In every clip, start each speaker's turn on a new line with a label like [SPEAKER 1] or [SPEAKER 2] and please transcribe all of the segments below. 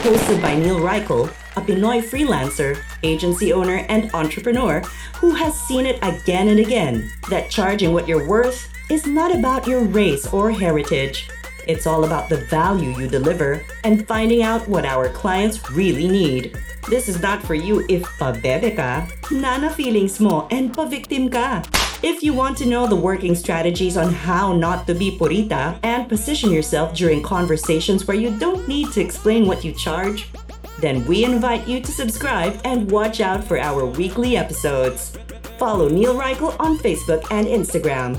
[SPEAKER 1] Hosted by Neil Reichel, a Pinoy freelancer, agency owner, and entrepreneur who has seen it again and again that charging what you're worth is not about your race or heritage. It's all about the value you deliver and finding out what our clients really need. This is not for you if pabebe ka, nana feelings mo, and pa-victim ka. If you want to know the working strategies on how not to be purita and position yourself during conversations where you don't need to explain what you charge, then we invite you to subscribe and watch out for our weekly episodes. Follow Neil Reichel on Facebook and Instagram.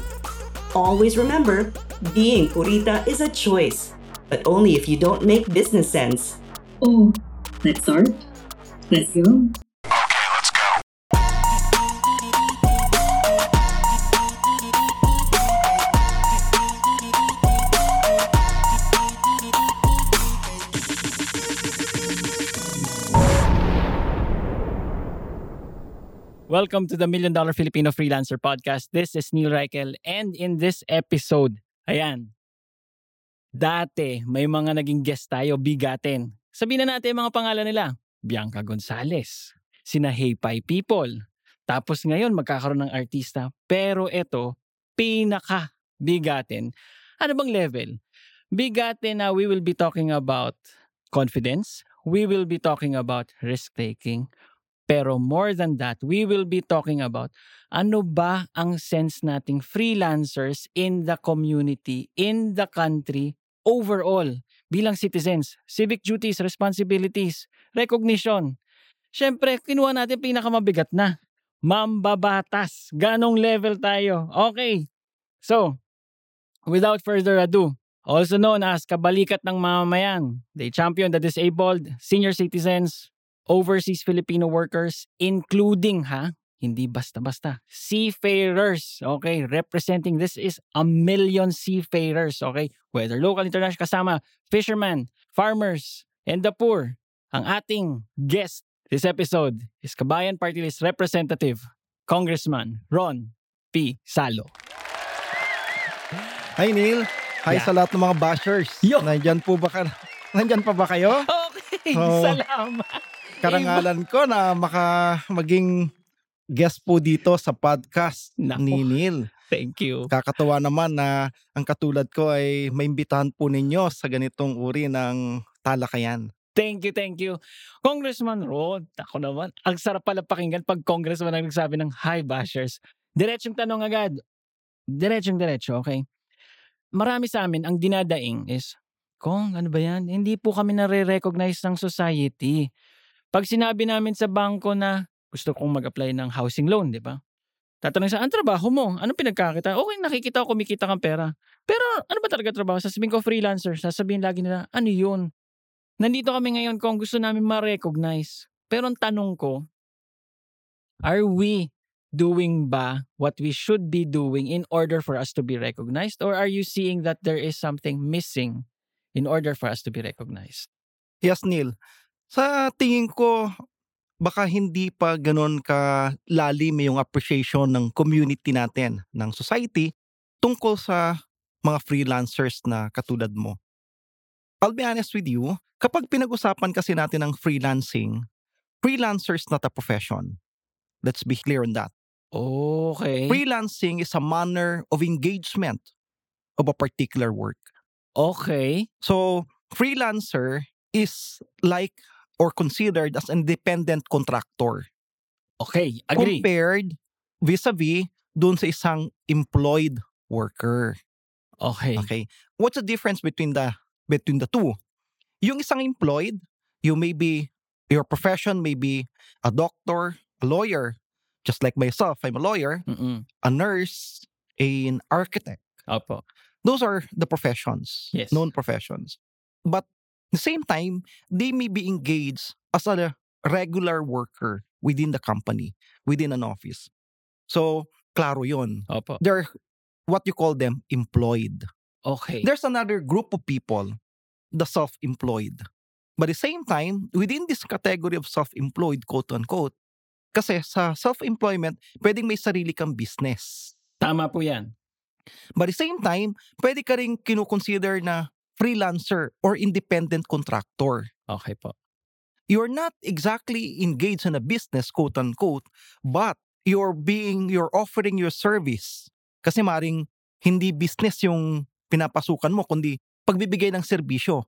[SPEAKER 1] Always remember, being purita is a choice, but only if you don't make business sense.
[SPEAKER 2] Oh, let's start. Let's go.
[SPEAKER 3] Welcome to the Million Dollar Filipino Freelancer Podcast. This is Neil Reichel and in this episode, ayan, dati may mga naging guest tayo, bigatin. Sabihin na natin mga pangalan nila. Bianca Gonzalez, sina Hey Pai People. Tapos ngayon magkakaroon ng artista. Pero ito, pinaka bigatin. Ano bang level? Bigatin na we will be talking about confidence. We will be talking about risk-taking. Pero more than that, we will be talking about ano ba ang sense nating freelancers in the community, in the country, overall, bilang citizens, civic duties, responsibilities, recognition. Siyempre, kinuha natin pinakamabigat na. Mambabatas. Ganong level tayo. Okay. So, without further ado, also known as Kabalikat ng Mamamayan, they champion the disabled, senior citizens, overseas Filipino workers, including ha, hindi basta-basta, seafarers, okay? Representing, this is a million seafarers, okay? Whether local, international, kasama, fishermen, farmers, and the poor. Ang ating guest this episode is Kabayan Party List Representative, Congressman Ron P. Salo.
[SPEAKER 4] Hi Neil. Hi
[SPEAKER 3] Yeah.
[SPEAKER 4] sa lahat ng mga bashers.
[SPEAKER 3] Yo.
[SPEAKER 4] Nandyan po ba ka? Nandyan pa ba kayo?
[SPEAKER 3] Okay,
[SPEAKER 4] Oo.
[SPEAKER 3] salamat.
[SPEAKER 4] Karangalan ko na maka maging guest po dito sa podcast
[SPEAKER 3] Nako.
[SPEAKER 4] ni Neil.
[SPEAKER 3] Thank you.
[SPEAKER 4] Kakatuwa naman na ang katulad ko ay maimbitahan po ninyo sa ganitong uri ng talakayan.
[SPEAKER 3] Thank you, thank you. Congressman Ron, ako naman, ang sarap pala pakinggan pag congressman ang nagsabi ng hi bashers. Diretsong tanong agad. Diretsong diretso, okay? Marami sa amin, ang dinadaing is, Kong, ano ba yan? Hindi po kami nare-recognize ng society. Pag sinabi namin sa bangko na gusto kong mag-apply ng housing loan, di ba? Tatanong sa, ang trabaho mo? Anong pinagkakita? Okay, nakikita ko, kumikita kang pera. Pero ano ba talaga trabaho? Sasabihin ko freelancer. Sasabihin lagi nila, ano yun? Nandito kami ngayon kung gusto namin ma-recognize. Pero ang tanong ko, are we doing ba what we should be doing in order for us to be recognized? Or are you seeing that there is something missing in order for us to be recognized?
[SPEAKER 4] Yes, Neil. Sa tingin ko, baka hindi pa ganun ka lalim yung appreciation ng community natin, ng society, tungkol sa mga freelancers na katulad mo. I'll be honest with you, kapag pinag-usapan kasi natin ng freelancing, freelancer is not a profession. Let's be clear on that.
[SPEAKER 3] Okay.
[SPEAKER 4] Freelancing is a manner of engagement of a particular work.
[SPEAKER 3] Okay.
[SPEAKER 4] So, freelancer is like or considered as independent contractor
[SPEAKER 3] Okay. Agree.
[SPEAKER 4] compared vis-a-vis dun sa isang employed worker.
[SPEAKER 3] Okay.
[SPEAKER 4] Okay? What's the difference between the between the two? Yung isang employed, you may be your profession may be a doctor, a lawyer, just like myself, I'm a lawyer,
[SPEAKER 3] Mm-mm.
[SPEAKER 4] a nurse, an architect.
[SPEAKER 3] Opo.
[SPEAKER 4] Those are the professions,
[SPEAKER 3] Yes.
[SPEAKER 4] known professions. But the same time, they may be engaged as a regular worker within the company, within an office. So, klaro yon.
[SPEAKER 3] Opo.
[SPEAKER 4] They're what you call them employed.
[SPEAKER 3] Okay.
[SPEAKER 4] There's another group of people, the self-employed. But at the same time, within this category of self-employed, quote-unquote, kasi sa self-employment, pwedeng may sarili kang business.
[SPEAKER 3] Tama po yan.
[SPEAKER 4] But at the same time, pwede ka rin kinukonsider na freelancer or independent contractor.
[SPEAKER 3] Okay po.
[SPEAKER 4] You're not exactly engaged in a business, quote-unquote, but you're being, you're offering your service. Kasi maring hindi business yung pinapasukan mo, kundi pagbibigay ng serbisyo.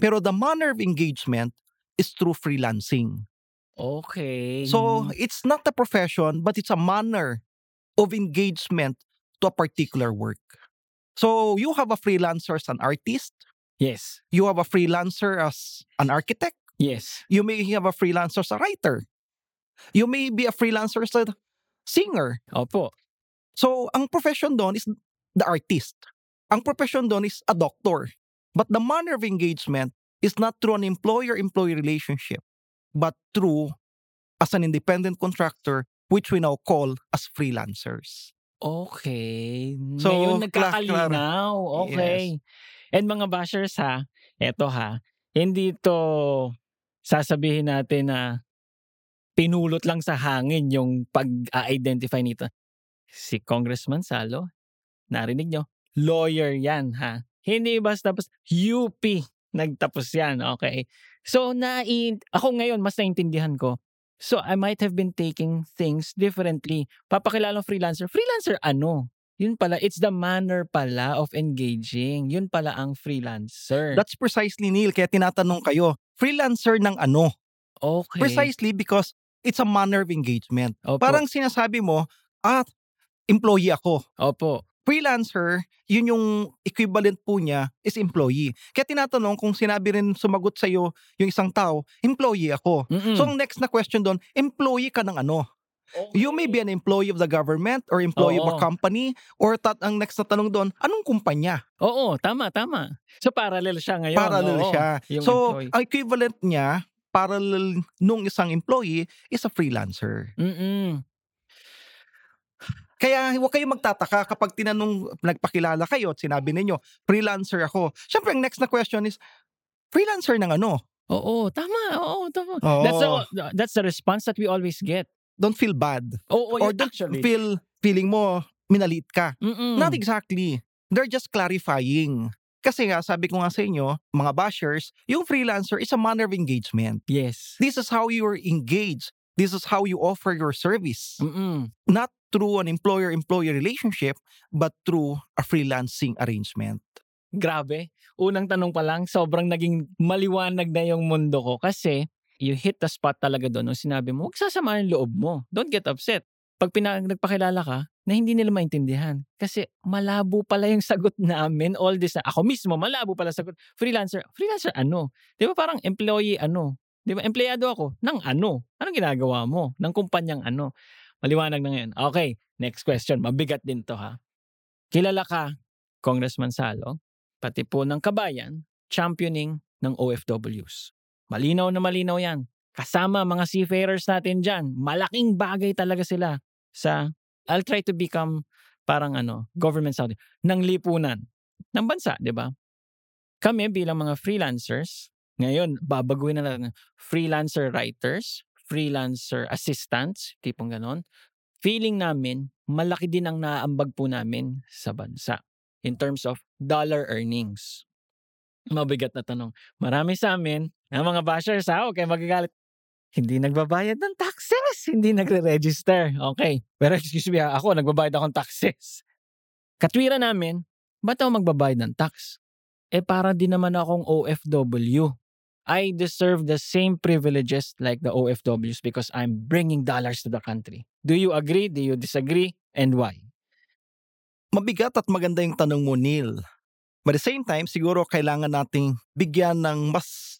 [SPEAKER 4] Pero the manner of engagement is through freelancing.
[SPEAKER 3] Okay.
[SPEAKER 4] So it's not a profession, but it's a manner of engagement to a particular work. So you have a freelancer as an artist,
[SPEAKER 3] yes.
[SPEAKER 4] you have a freelancer as an architect,
[SPEAKER 3] Yes.
[SPEAKER 4] you may have a freelancer as a writer, you may be a freelancer as a singer.
[SPEAKER 3] Opo.
[SPEAKER 4] So ang profession doon is the artist. Ang profession doon is a doctor. But the manner of engagement is not through an employer-employee relationship, but through as an independent contractor, which we now call as freelancers.
[SPEAKER 3] Okay.
[SPEAKER 4] So,
[SPEAKER 3] Ngayon nagkakalinaw. Okay. And mga bashers ha, eto ha, hindi to sasabihin natin na pinulot lang sa hangin yung pag-identify nito. Si Congressman Salo, narinig nyo, lawyer yan ha. Hindi basta basta UP nagtapos yan, okay? So, na ako ngayon, mas naintindihan ko. So, I might have been taking things differently. Papakilalang freelancer. Freelancer ano? Yun pala, it's the manner pala of engaging. Yun pala ang freelancer.
[SPEAKER 4] That's precisely, Neil, kaya tinatanong kayo, freelancer ng ano?
[SPEAKER 3] okay.
[SPEAKER 4] Precisely because it's a manner of engagement.
[SPEAKER 3] Opo.
[SPEAKER 4] Parang sinasabi mo, ah, employee ako.
[SPEAKER 3] Opo.
[SPEAKER 4] freelancer, yun yung equivalent po niya is employee. Kaya tinatanong kung sinabi rin sumagot sa'yo yung isang tao, employee ako.
[SPEAKER 3] Mm-mm.
[SPEAKER 4] So ang next na question doon, employee ka ng ano? You may be an employee of the government or employee of
[SPEAKER 3] Oo.
[SPEAKER 4] a company or tat ang next na tanong doon, anong kumpanya?
[SPEAKER 3] Oo, tama, tama. So parallel siya ngayon.
[SPEAKER 4] Parallel
[SPEAKER 3] oo.
[SPEAKER 4] siya.
[SPEAKER 3] Yung
[SPEAKER 4] So
[SPEAKER 3] employee.
[SPEAKER 4] ang equivalent niya, parallel nung isang employee is a freelancer.
[SPEAKER 3] Mm-mm.
[SPEAKER 4] Kaya huwag kayong magtataka kapag tinanong, nagpakilala kayo at sinabi ninyo, freelancer ako. Siyempre, ang next na question is, freelancer ng ano?
[SPEAKER 3] Oo, tama. Oo, tama.
[SPEAKER 4] Oo.
[SPEAKER 3] That's, the, that's the response that we always get.
[SPEAKER 4] Don't feel bad.
[SPEAKER 3] Oo,
[SPEAKER 4] Or
[SPEAKER 3] yun
[SPEAKER 4] don't
[SPEAKER 3] actually.
[SPEAKER 4] feel, feeling mo, minalit ka.
[SPEAKER 3] Mm-mm.
[SPEAKER 4] Not exactly. They're just clarifying. Kasi nga, sabi ko nga sa inyo, mga bashers, yung freelancer is a manner of engagement.
[SPEAKER 3] Yes.
[SPEAKER 4] This is how you are engaged. This is how you offer your service.
[SPEAKER 3] Mm-mm.
[SPEAKER 4] Not through an employer-employee relationship, but through a freelancing arrangement.
[SPEAKER 3] Grabe. Unang tanong pa lang, sobrang naging maliwanag na yung mundo ko kasi you hit the spot talaga doon nung sinabi mo, huwag sasama yung loob mo. Don't get upset. Pag pina- nagpakilala ka, na hindi nila maintindihan. Kasi malabo pala yung sagot namin all this. Na, ako mismo, malabo pala sagot. Freelancer. Freelancer ano? Di ba parang employee ano? Di ba? Empleyado ako. Ng ano? Anong ginagawa mo? Ng kumpanyang ano? Maliwanag na ngayon. Okay, next question. Mabigat din to ha. Kilala ka, Congressman Salo, pati po ng kabayan, championing ng OFWs. Malinaw na malinaw yan. Kasama mga seafarers natin dyan. Malaking bagay talaga sila sa, I'll try to become parang ano, government Saudi, ng lipunan ng bansa, di ba? Kami bilang mga freelancers, ngayon, babaguhin na natin. Freelancer writers, freelancer assistants, tipong ganon. Feeling namin, malaki din ang naaambag po namin sa bansa in terms of dollar earnings. Mabigat na tanong. Marami sa amin, ang mga bashers ha, okay, magagalit. Hindi nagbabayad ng taxes, hindi nagre-register. Okay, pero excuse me ha, ako nagbabayad akong taxes. Katwira namin, ba't ako magbabayad ng tax? Eh para din naman akong OFW. I deserve the same privileges like the OFWs because I'm bringing dollars to the country. Do you agree? Do you disagree? And why?
[SPEAKER 4] Mabigat at maganda yung tanong mo, Neil. But at the same time, siguro kailangan nating bigyan ng mas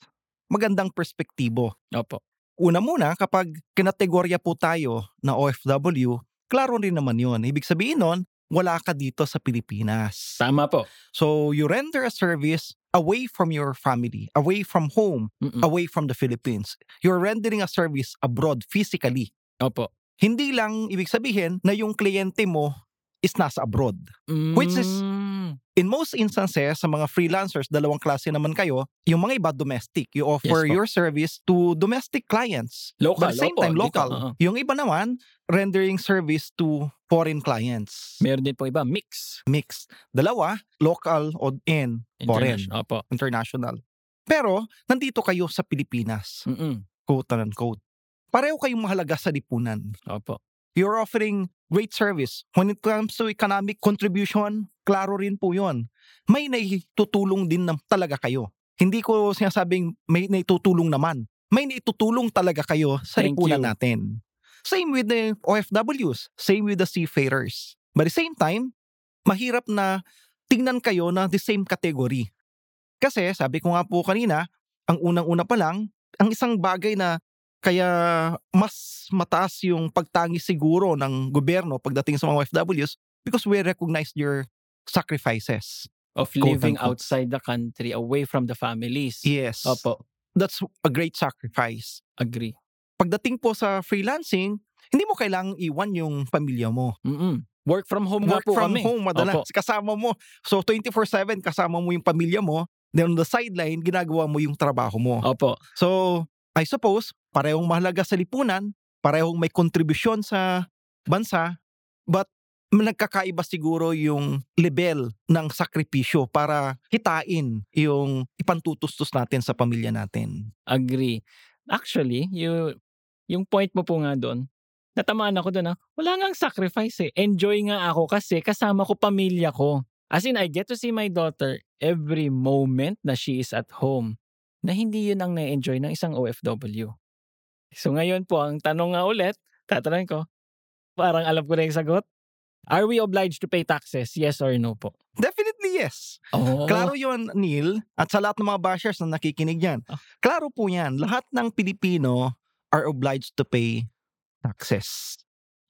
[SPEAKER 4] magandang perspektibo.
[SPEAKER 3] Opo.
[SPEAKER 4] Una muna, kapag kinategorya po tayo na OFW, klaro rin naman yun. Ibig sabihin nun, wala ka dito sa Pilipinas.
[SPEAKER 3] Tama po.
[SPEAKER 4] So you render a service away from your family, away from home,
[SPEAKER 3] Mm-mm.
[SPEAKER 4] away from the Philippines. You're rendering a service abroad physically.
[SPEAKER 3] Opo.
[SPEAKER 4] Hindi lang ibig sabihin na yung kliyente mo is nasa abroad. Which is-
[SPEAKER 3] Mm.
[SPEAKER 4] In most instances, sa mga freelancers, dalawang klase naman kayo. Yung mga iba domestic. You offer
[SPEAKER 3] Yes po.
[SPEAKER 4] your service to domestic clients.
[SPEAKER 3] local.
[SPEAKER 4] But at the same
[SPEAKER 3] opo,
[SPEAKER 4] time,
[SPEAKER 3] dito,
[SPEAKER 4] local.
[SPEAKER 3] oo.
[SPEAKER 4] Yung iba naman, rendering service to foreign clients.
[SPEAKER 3] Meron din po iba, mix.
[SPEAKER 4] Mix. Dalawa, local o and foreign,
[SPEAKER 3] International. Opo.
[SPEAKER 4] international. Pero, nandito kayo sa Pilipinas,
[SPEAKER 3] Mm-mm.
[SPEAKER 4] quote and unquote. Pareho kayong mahalaga sa lipunan.
[SPEAKER 3] Opo.
[SPEAKER 4] You're offering great service. When it comes to economic contribution, klaro rin po yon. May naitutulong din na talaga kayo. Hindi ko sinasabing may naitutulong naman. May naitutulong talaga kayo sa
[SPEAKER 3] Thank
[SPEAKER 4] lipunan
[SPEAKER 3] you.
[SPEAKER 4] natin. Same with the OFWs. Same with the seafarers. But at the same time, mahirap na tingnan kayo na the same category. Kasi sabi ko nga po kanina, ang unang-una pa lang, ang isang bagay na kaya mas mataas yung pagtangi siguro ng gobyerno pagdating sa mga OFWs because we recognize your sacrifices.
[SPEAKER 3] Of living
[SPEAKER 4] unquote.
[SPEAKER 3] outside the country, away from the families.
[SPEAKER 4] Yes.
[SPEAKER 3] Opo.
[SPEAKER 4] That's a great sacrifice.
[SPEAKER 3] Agree.
[SPEAKER 4] Pagdating po sa freelancing, hindi mo kailangang iwan yung pamilya mo.
[SPEAKER 3] Mm-mm. Work from home
[SPEAKER 4] Work
[SPEAKER 3] po
[SPEAKER 4] from
[SPEAKER 3] kami.
[SPEAKER 4] home madalas.
[SPEAKER 3] Opo.
[SPEAKER 4] Kasama mo. So 24-7 kasama mo yung pamilya mo. Then on the sideline, ginagawa mo yung trabaho mo.
[SPEAKER 3] Opo.
[SPEAKER 4] So, I suppose, parehong mahalaga sa lipunan, parehong may kontribusyon sa bansa, but nagkakaiba siguro yung level ng sakripisyo para hitain yung ipantutustos natin sa pamilya natin.
[SPEAKER 3] Agree. Actually, you, yung point mo po nga doon, natamaan ako doon. ah. Wala ngang sacrifice eh. Enjoy nga ako kasi kasama ko pamilya ko. As in, I get to see my daughter every moment na she is at home na hindi yun ang na-enjoy ng isang OFW. So ngayon po, ang tanong nga ulit, tatanungin ko, parang alam ko na yung sagot. Are we obliged to pay taxes? Yes or no po?
[SPEAKER 4] Definitely yes.
[SPEAKER 3] Oh.
[SPEAKER 4] Klaro yun, Neil, at sa lahat ng mga bashers na nakikinig yan.
[SPEAKER 3] Ah.
[SPEAKER 4] Klaro po yan. Lahat ng Pilipino are obliged to pay taxes.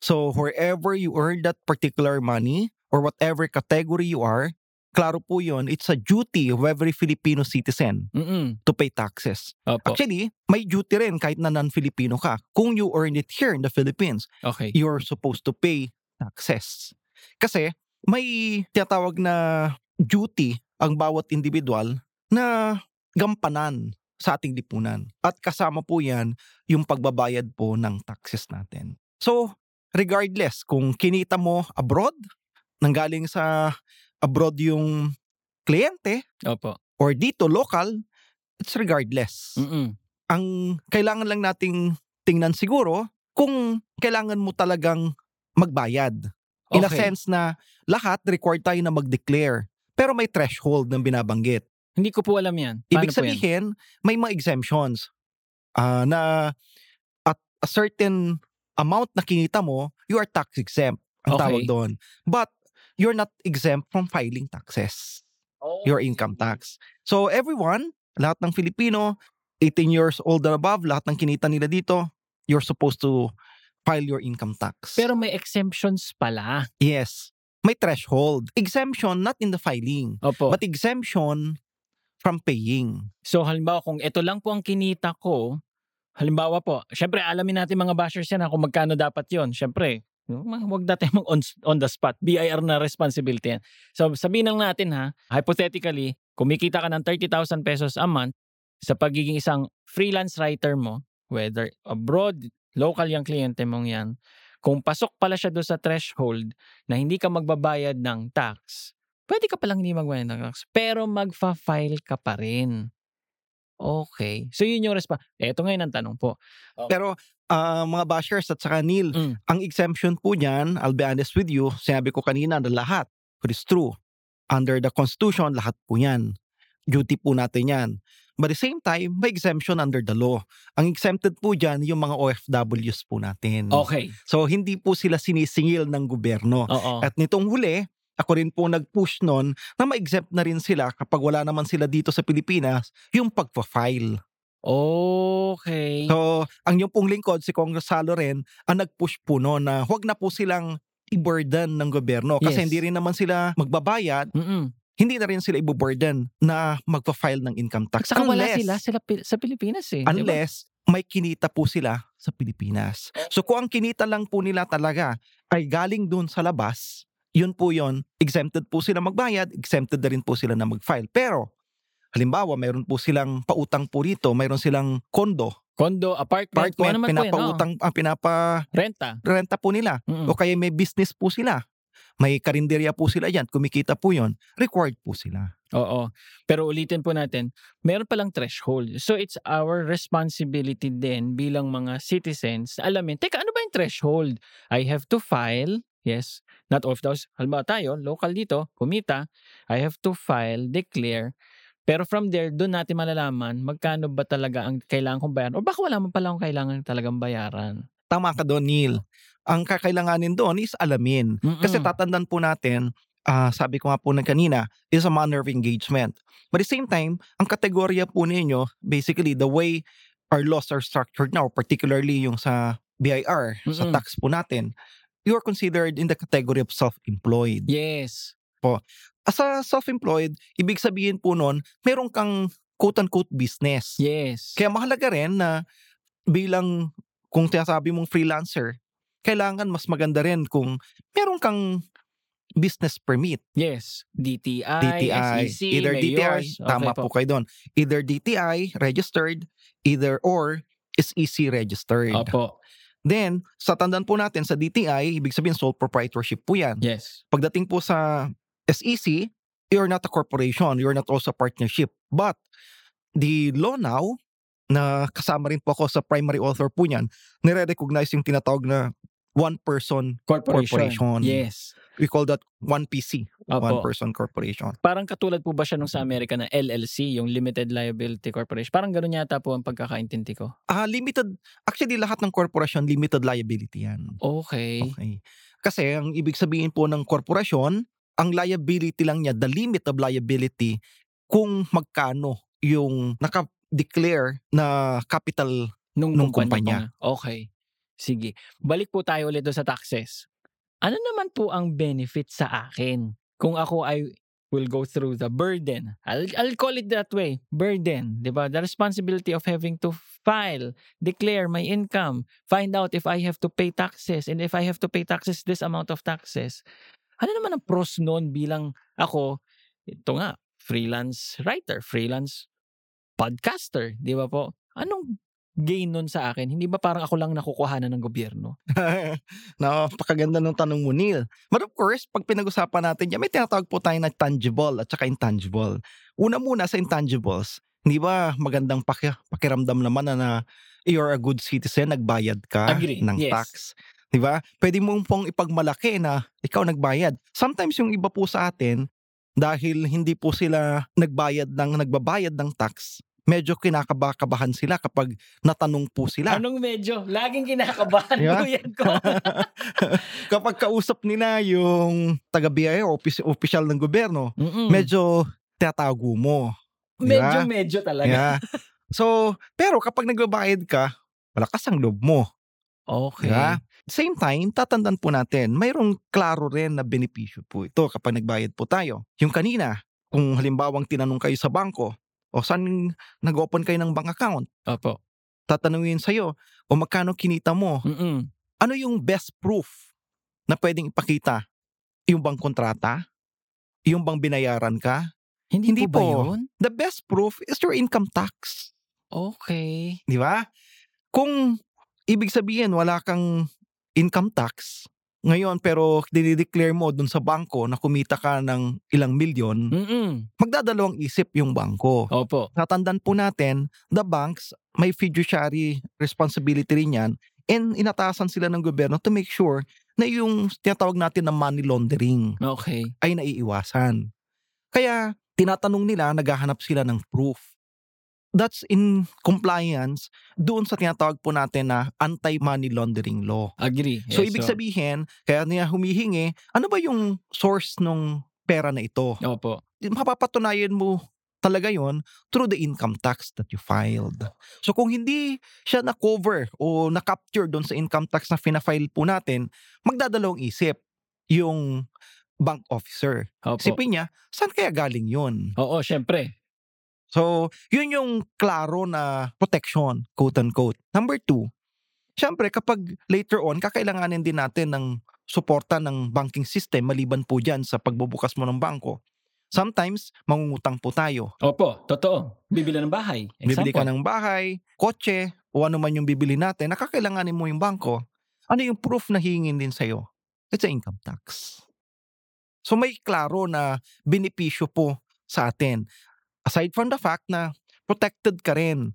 [SPEAKER 4] So wherever you earn that particular money or whatever category you are, klaro po yun, it's a duty of every Filipino citizen
[SPEAKER 3] Mm-mm.
[SPEAKER 4] to pay taxes.
[SPEAKER 3] Opo.
[SPEAKER 4] Actually, may duty rin kahit na non-Filipino ka. Kung you earn it here in the Philippines,
[SPEAKER 3] Okay.
[SPEAKER 4] you're supposed to pay taxes. Kasi may tinatawag na duty ang bawat individual na gampanan sa ating lipunan. At kasama po yan yung pagbabayad po ng taxes natin. So, regardless kung kinita mo abroad, nanggaling sa abroad yung kliyente
[SPEAKER 3] Opo.
[SPEAKER 4] or dito local, it's regardless
[SPEAKER 3] Mm-mm.
[SPEAKER 4] ang kailangan lang nating tingnan siguro kung kailangan mo talagang magbayad. In a
[SPEAKER 3] Okay.
[SPEAKER 4] sense na lahat required tayo na mag-declare. Pero may threshold ng binabanggit.
[SPEAKER 3] Hindi ko po alam yan. Paano
[SPEAKER 4] Ibig
[SPEAKER 3] po yan?
[SPEAKER 4] sabihin, may mga exemptions ah, na at a certain amount na kinita mo, you are tax exempt. Ang
[SPEAKER 3] Okay.
[SPEAKER 4] tawag doon. But you're not exempt from filing taxes your income tax. So everyone, lahat ng Filipino, 18 years old and above, lahat ng kinita nila dito, you're supposed to file your income tax.
[SPEAKER 3] Pero may exemptions pala.
[SPEAKER 4] yes, may threshold. Exemption not in the filing,
[SPEAKER 3] Opo.
[SPEAKER 4] but exemption from paying.
[SPEAKER 3] so halimbawa kung ito lang po ang kinita ko, halimbawa po, syempre alamin natin mga bashers yan ha, kung magkano dapat yon Syempre, wag natin mag on, on the spot. BIR na responsibility yan. So sabihin lang natin ha, hypothetically, kumikita ka ng 30,000 pesos a month sa pagiging isang freelance writer mo, whether abroad, local yung kliyente mong yan, kung pasok pala siya doon sa threshold na hindi ka magbabayad ng tax, pwede ka palang hindi magbayad ng tax, pero magfa-file ka pa rin. Okay. So yun yung response. Eto ngayon ang tanong po.
[SPEAKER 4] Pero ah, mga bashers at saka Neil,
[SPEAKER 3] Mm.
[SPEAKER 4] ang exemption po niyan, I'll be honest with you, sinabi ko kanina na lahat, but it's true. Under the Constitution, lahat po yan. Duty po natin yan. But at the same time, may exemption under the law. Ang exempted po dyan, yung mga OFWs po natin.
[SPEAKER 3] Okay.
[SPEAKER 4] So, hindi po sila sinisingil ng gobyerno.
[SPEAKER 3] Oo.
[SPEAKER 4] At nitong huli, ako rin po nag-push nun na ma-exempt na rin sila kapag wala naman sila dito sa Pilipinas, yung pagpa-file.
[SPEAKER 3] Okay.
[SPEAKER 4] So, ang yung pong lingkod, si Congress Salo rin, ang nag-push po no na huwag na po silang i-burden ng gobyerno. Kasi
[SPEAKER 3] Yes.
[SPEAKER 4] hindi rin naman sila magbabayad,
[SPEAKER 3] Mm-mm.
[SPEAKER 4] Hindi na rin sila i-burden na magpa-file ng income
[SPEAKER 3] At
[SPEAKER 4] tax.
[SPEAKER 3] saka wala
[SPEAKER 4] Unless-
[SPEAKER 3] sila sila Pi- sa Pilipinas eh.
[SPEAKER 4] unless may kinita po sila sa Pilipinas. So kung ang kinita lang po nila talaga ay galing dun sa labas, yun po yun, exempted po sila magbayad, exempted na rin po sila na mag-file. Pero, halimbawa, mayroon po silang pautang po rito, mayroon silang kondo,
[SPEAKER 3] Condo, apartment, kung
[SPEAKER 4] apartment,
[SPEAKER 3] ano man po yan, oh.
[SPEAKER 4] pinapautang, ah, pinapa-renta
[SPEAKER 3] Renta.
[SPEAKER 4] po nila.
[SPEAKER 3] Mm-mm.
[SPEAKER 4] O kaya may business po sila. May karinderya po sila dyan, kumikita po yun, required po sila.
[SPEAKER 3] Oo. Pero ulitin po natin, meron palang threshold. So it's our responsibility din bilang mga citizens alamin, teka, ano ba yung threshold? I have to file, yes, not of those. Halimbawa tayo, local dito, kumita, I have to file, declare, pero from there, doon natin malalaman magkano ba talaga ang kailangan kong bayaran o baka wala man pala akong kailangan talagang bayaran.
[SPEAKER 4] Tama ka doon, Neil. Ang kakailanganin doon is alamin. Kasi
[SPEAKER 3] Mm-mm.
[SPEAKER 4] tatandaan po natin, ah, sabi ko nga po ng kanina, is a manner of engagement. But at the same time, ang kategorya po ninyo, basically the way our laws are structured now, particularly yung sa BIR, sa
[SPEAKER 3] Mm-mm.
[SPEAKER 4] tax po natin, you are considered in the category of self-employed.
[SPEAKER 3] Yes.
[SPEAKER 4] As a self-employed, ibig sabihin po nun, meron kang quote-unquote business.
[SPEAKER 3] Yes.
[SPEAKER 4] Kaya mahalaga rin na bilang kung sinasabi mong freelancer, kailangan mas maganda rin kung meron kang business permit.
[SPEAKER 3] yes. DTI,
[SPEAKER 4] DTI,
[SPEAKER 3] SEC,
[SPEAKER 4] either DTI,
[SPEAKER 3] mayors. Okay
[SPEAKER 4] tama po. kayo doon. Either DTI registered, either or SEC registered.
[SPEAKER 3] Opo.
[SPEAKER 4] Then, sa tandaan po natin sa DTI, ibig sabihin sole proprietorship po yan.
[SPEAKER 3] Yes.
[SPEAKER 4] Pagdating po sa SEC, you're not a corporation, you're not also a partnership. But the law now, na kasama rin po ako sa primary author po niyan, nire-recognize yung tinatawag na one-person,
[SPEAKER 3] Corporation.
[SPEAKER 4] Corporation.
[SPEAKER 3] Yes.
[SPEAKER 4] we call that one PC,
[SPEAKER 3] Opo.
[SPEAKER 4] one-person corporation.
[SPEAKER 3] Parang katulad po ba siya nung sa Amerika na LLC, yung Limited Liability Corporation? Parang ganun yata po ang pagkakaintindi ko.
[SPEAKER 4] Ah, limited, actually lahat ng corporation, limited liability yan.
[SPEAKER 3] Okay.
[SPEAKER 4] Okay. Kasi ang ibig sabihin po ng korporasyon, ang liability lang niya, the limit of liability, kung magkano yung naka-declare na capital
[SPEAKER 3] Nung,
[SPEAKER 4] Nung
[SPEAKER 3] kumpanya. Okay. Sige. Balik po tayo ulit sa taxes. Ano naman po ang benefit sa akin kung ako ay will go through the burden. I'll, I'll call it that way. Burden. 'di ba? The responsibility of having to file, declare my income, find out if I have to pay taxes, and if I have to pay taxes, this amount of taxes. Ano naman ang pros noon bilang ako, ito nga, freelance writer, freelance podcaster, di ba po? Anong gain nun sa akin? Hindi ba parang ako lang nakukuhanan ng gobyerno?
[SPEAKER 4] Napakaganda ng tanong mo, Neil. But of course, pag pinag-usapan natin yan, may tinatawag po tayo na tangible at saka intangible. Una muna sa intangibles, hindi ba magandang paki- pakiramdam naman na, na you're a good citizen, nagbayad ka
[SPEAKER 3] Agree,
[SPEAKER 4] ng
[SPEAKER 3] yes.
[SPEAKER 4] tax. Di ba? Pwede mong pong ipagmalaki na ikaw nagbayad. Sometimes yung iba po sa atin, dahil hindi po sila nagbayad ng nagbabayad ng tax, medyo kinakabakabahan sila kapag natanong po sila.
[SPEAKER 3] Anong medyo? Laging kinakabahan
[SPEAKER 4] Yeah.
[SPEAKER 3] yan ko.
[SPEAKER 4] kapag kausap nila yung taga-BIA o opis- opisyal ng gobyerno,
[SPEAKER 3] Mm-mm.
[SPEAKER 4] medyo tatago mo.
[SPEAKER 3] medyo,
[SPEAKER 4] Diba?
[SPEAKER 3] medyo talaga.
[SPEAKER 4] Yeah. So, pero kapag nagbabayad ka, malakas ang loob mo.
[SPEAKER 3] Okay.
[SPEAKER 4] Diba? Same time, tatandaan po natin, mayroong klaro rin na benepisyo po ito kapag nagbayad po tayo. Yung kanina, kung halimbawang tinanong kayo sa bangko, o saan nag-open kayo ng bank account,
[SPEAKER 3] Opo.
[SPEAKER 4] tatanungin sa'yo, o magkano kinita mo,
[SPEAKER 3] Mm-mm.
[SPEAKER 4] ano yung best proof na pwedeng ipakita? Yung bang kontrata? Yung bang binayaran ka?
[SPEAKER 3] Hindi,
[SPEAKER 4] Hindi
[SPEAKER 3] po ba
[SPEAKER 4] po.
[SPEAKER 3] yun?
[SPEAKER 4] The best proof is your income tax.
[SPEAKER 3] Okay.
[SPEAKER 4] Di ba? Kung ibig sabihin wala kang income tax, ngayon pero dinideclare mo dun sa bangko na kumita ka ng ilang milyon,
[SPEAKER 3] Mm-mm.
[SPEAKER 4] magdadalawang isip yung bangko.
[SPEAKER 3] Opo.
[SPEAKER 4] Natandaan po natin, the banks, may fiduciary responsibility rin yan and inatasan sila ng gobyerno to make sure na yung tinatawag natin na money laundering
[SPEAKER 3] Okay.
[SPEAKER 4] ay naiiwasan. Kaya tinatanong nila, naghahanap sila ng proof. That's in compliance doon sa tinatawag po natin na anti-money laundering law.
[SPEAKER 3] Agree.
[SPEAKER 4] So
[SPEAKER 3] Yes,
[SPEAKER 4] ibig sabihin, kaya niya humihingi, ano ba yung source ng pera na ito?
[SPEAKER 3] Opo.
[SPEAKER 4] Mapapatunayan mo talaga yon through the income tax that you filed. So kung hindi siya na-cover o na-capture doon sa income tax na fina-file po natin, magdadalawang isip. yung bank officer.
[SPEAKER 3] Opo.
[SPEAKER 4] Isipin niya, saan kaya galing yun?
[SPEAKER 3] Oo, syempre.
[SPEAKER 4] So, yun yung klaro na protection, quote-unquote. Number two, syempre kapag later on, kakailanganin din natin ng suporta ng banking system maliban po dyan sa pagbubukas mo ng bangko. Sometimes, mangungutang po tayo.
[SPEAKER 3] Opo, totoo. Bibili ng bahay.
[SPEAKER 4] Bibili ka
[SPEAKER 3] Example.
[SPEAKER 4] ng bahay, kotse, o ano man yung bibili natin, nakakailanganin mo yung bangko. Ano yung proof na hihingin din sa'yo? It's a income tax. So may klaro na benepisyo po sa atin. Aside from the fact na protected ka rin.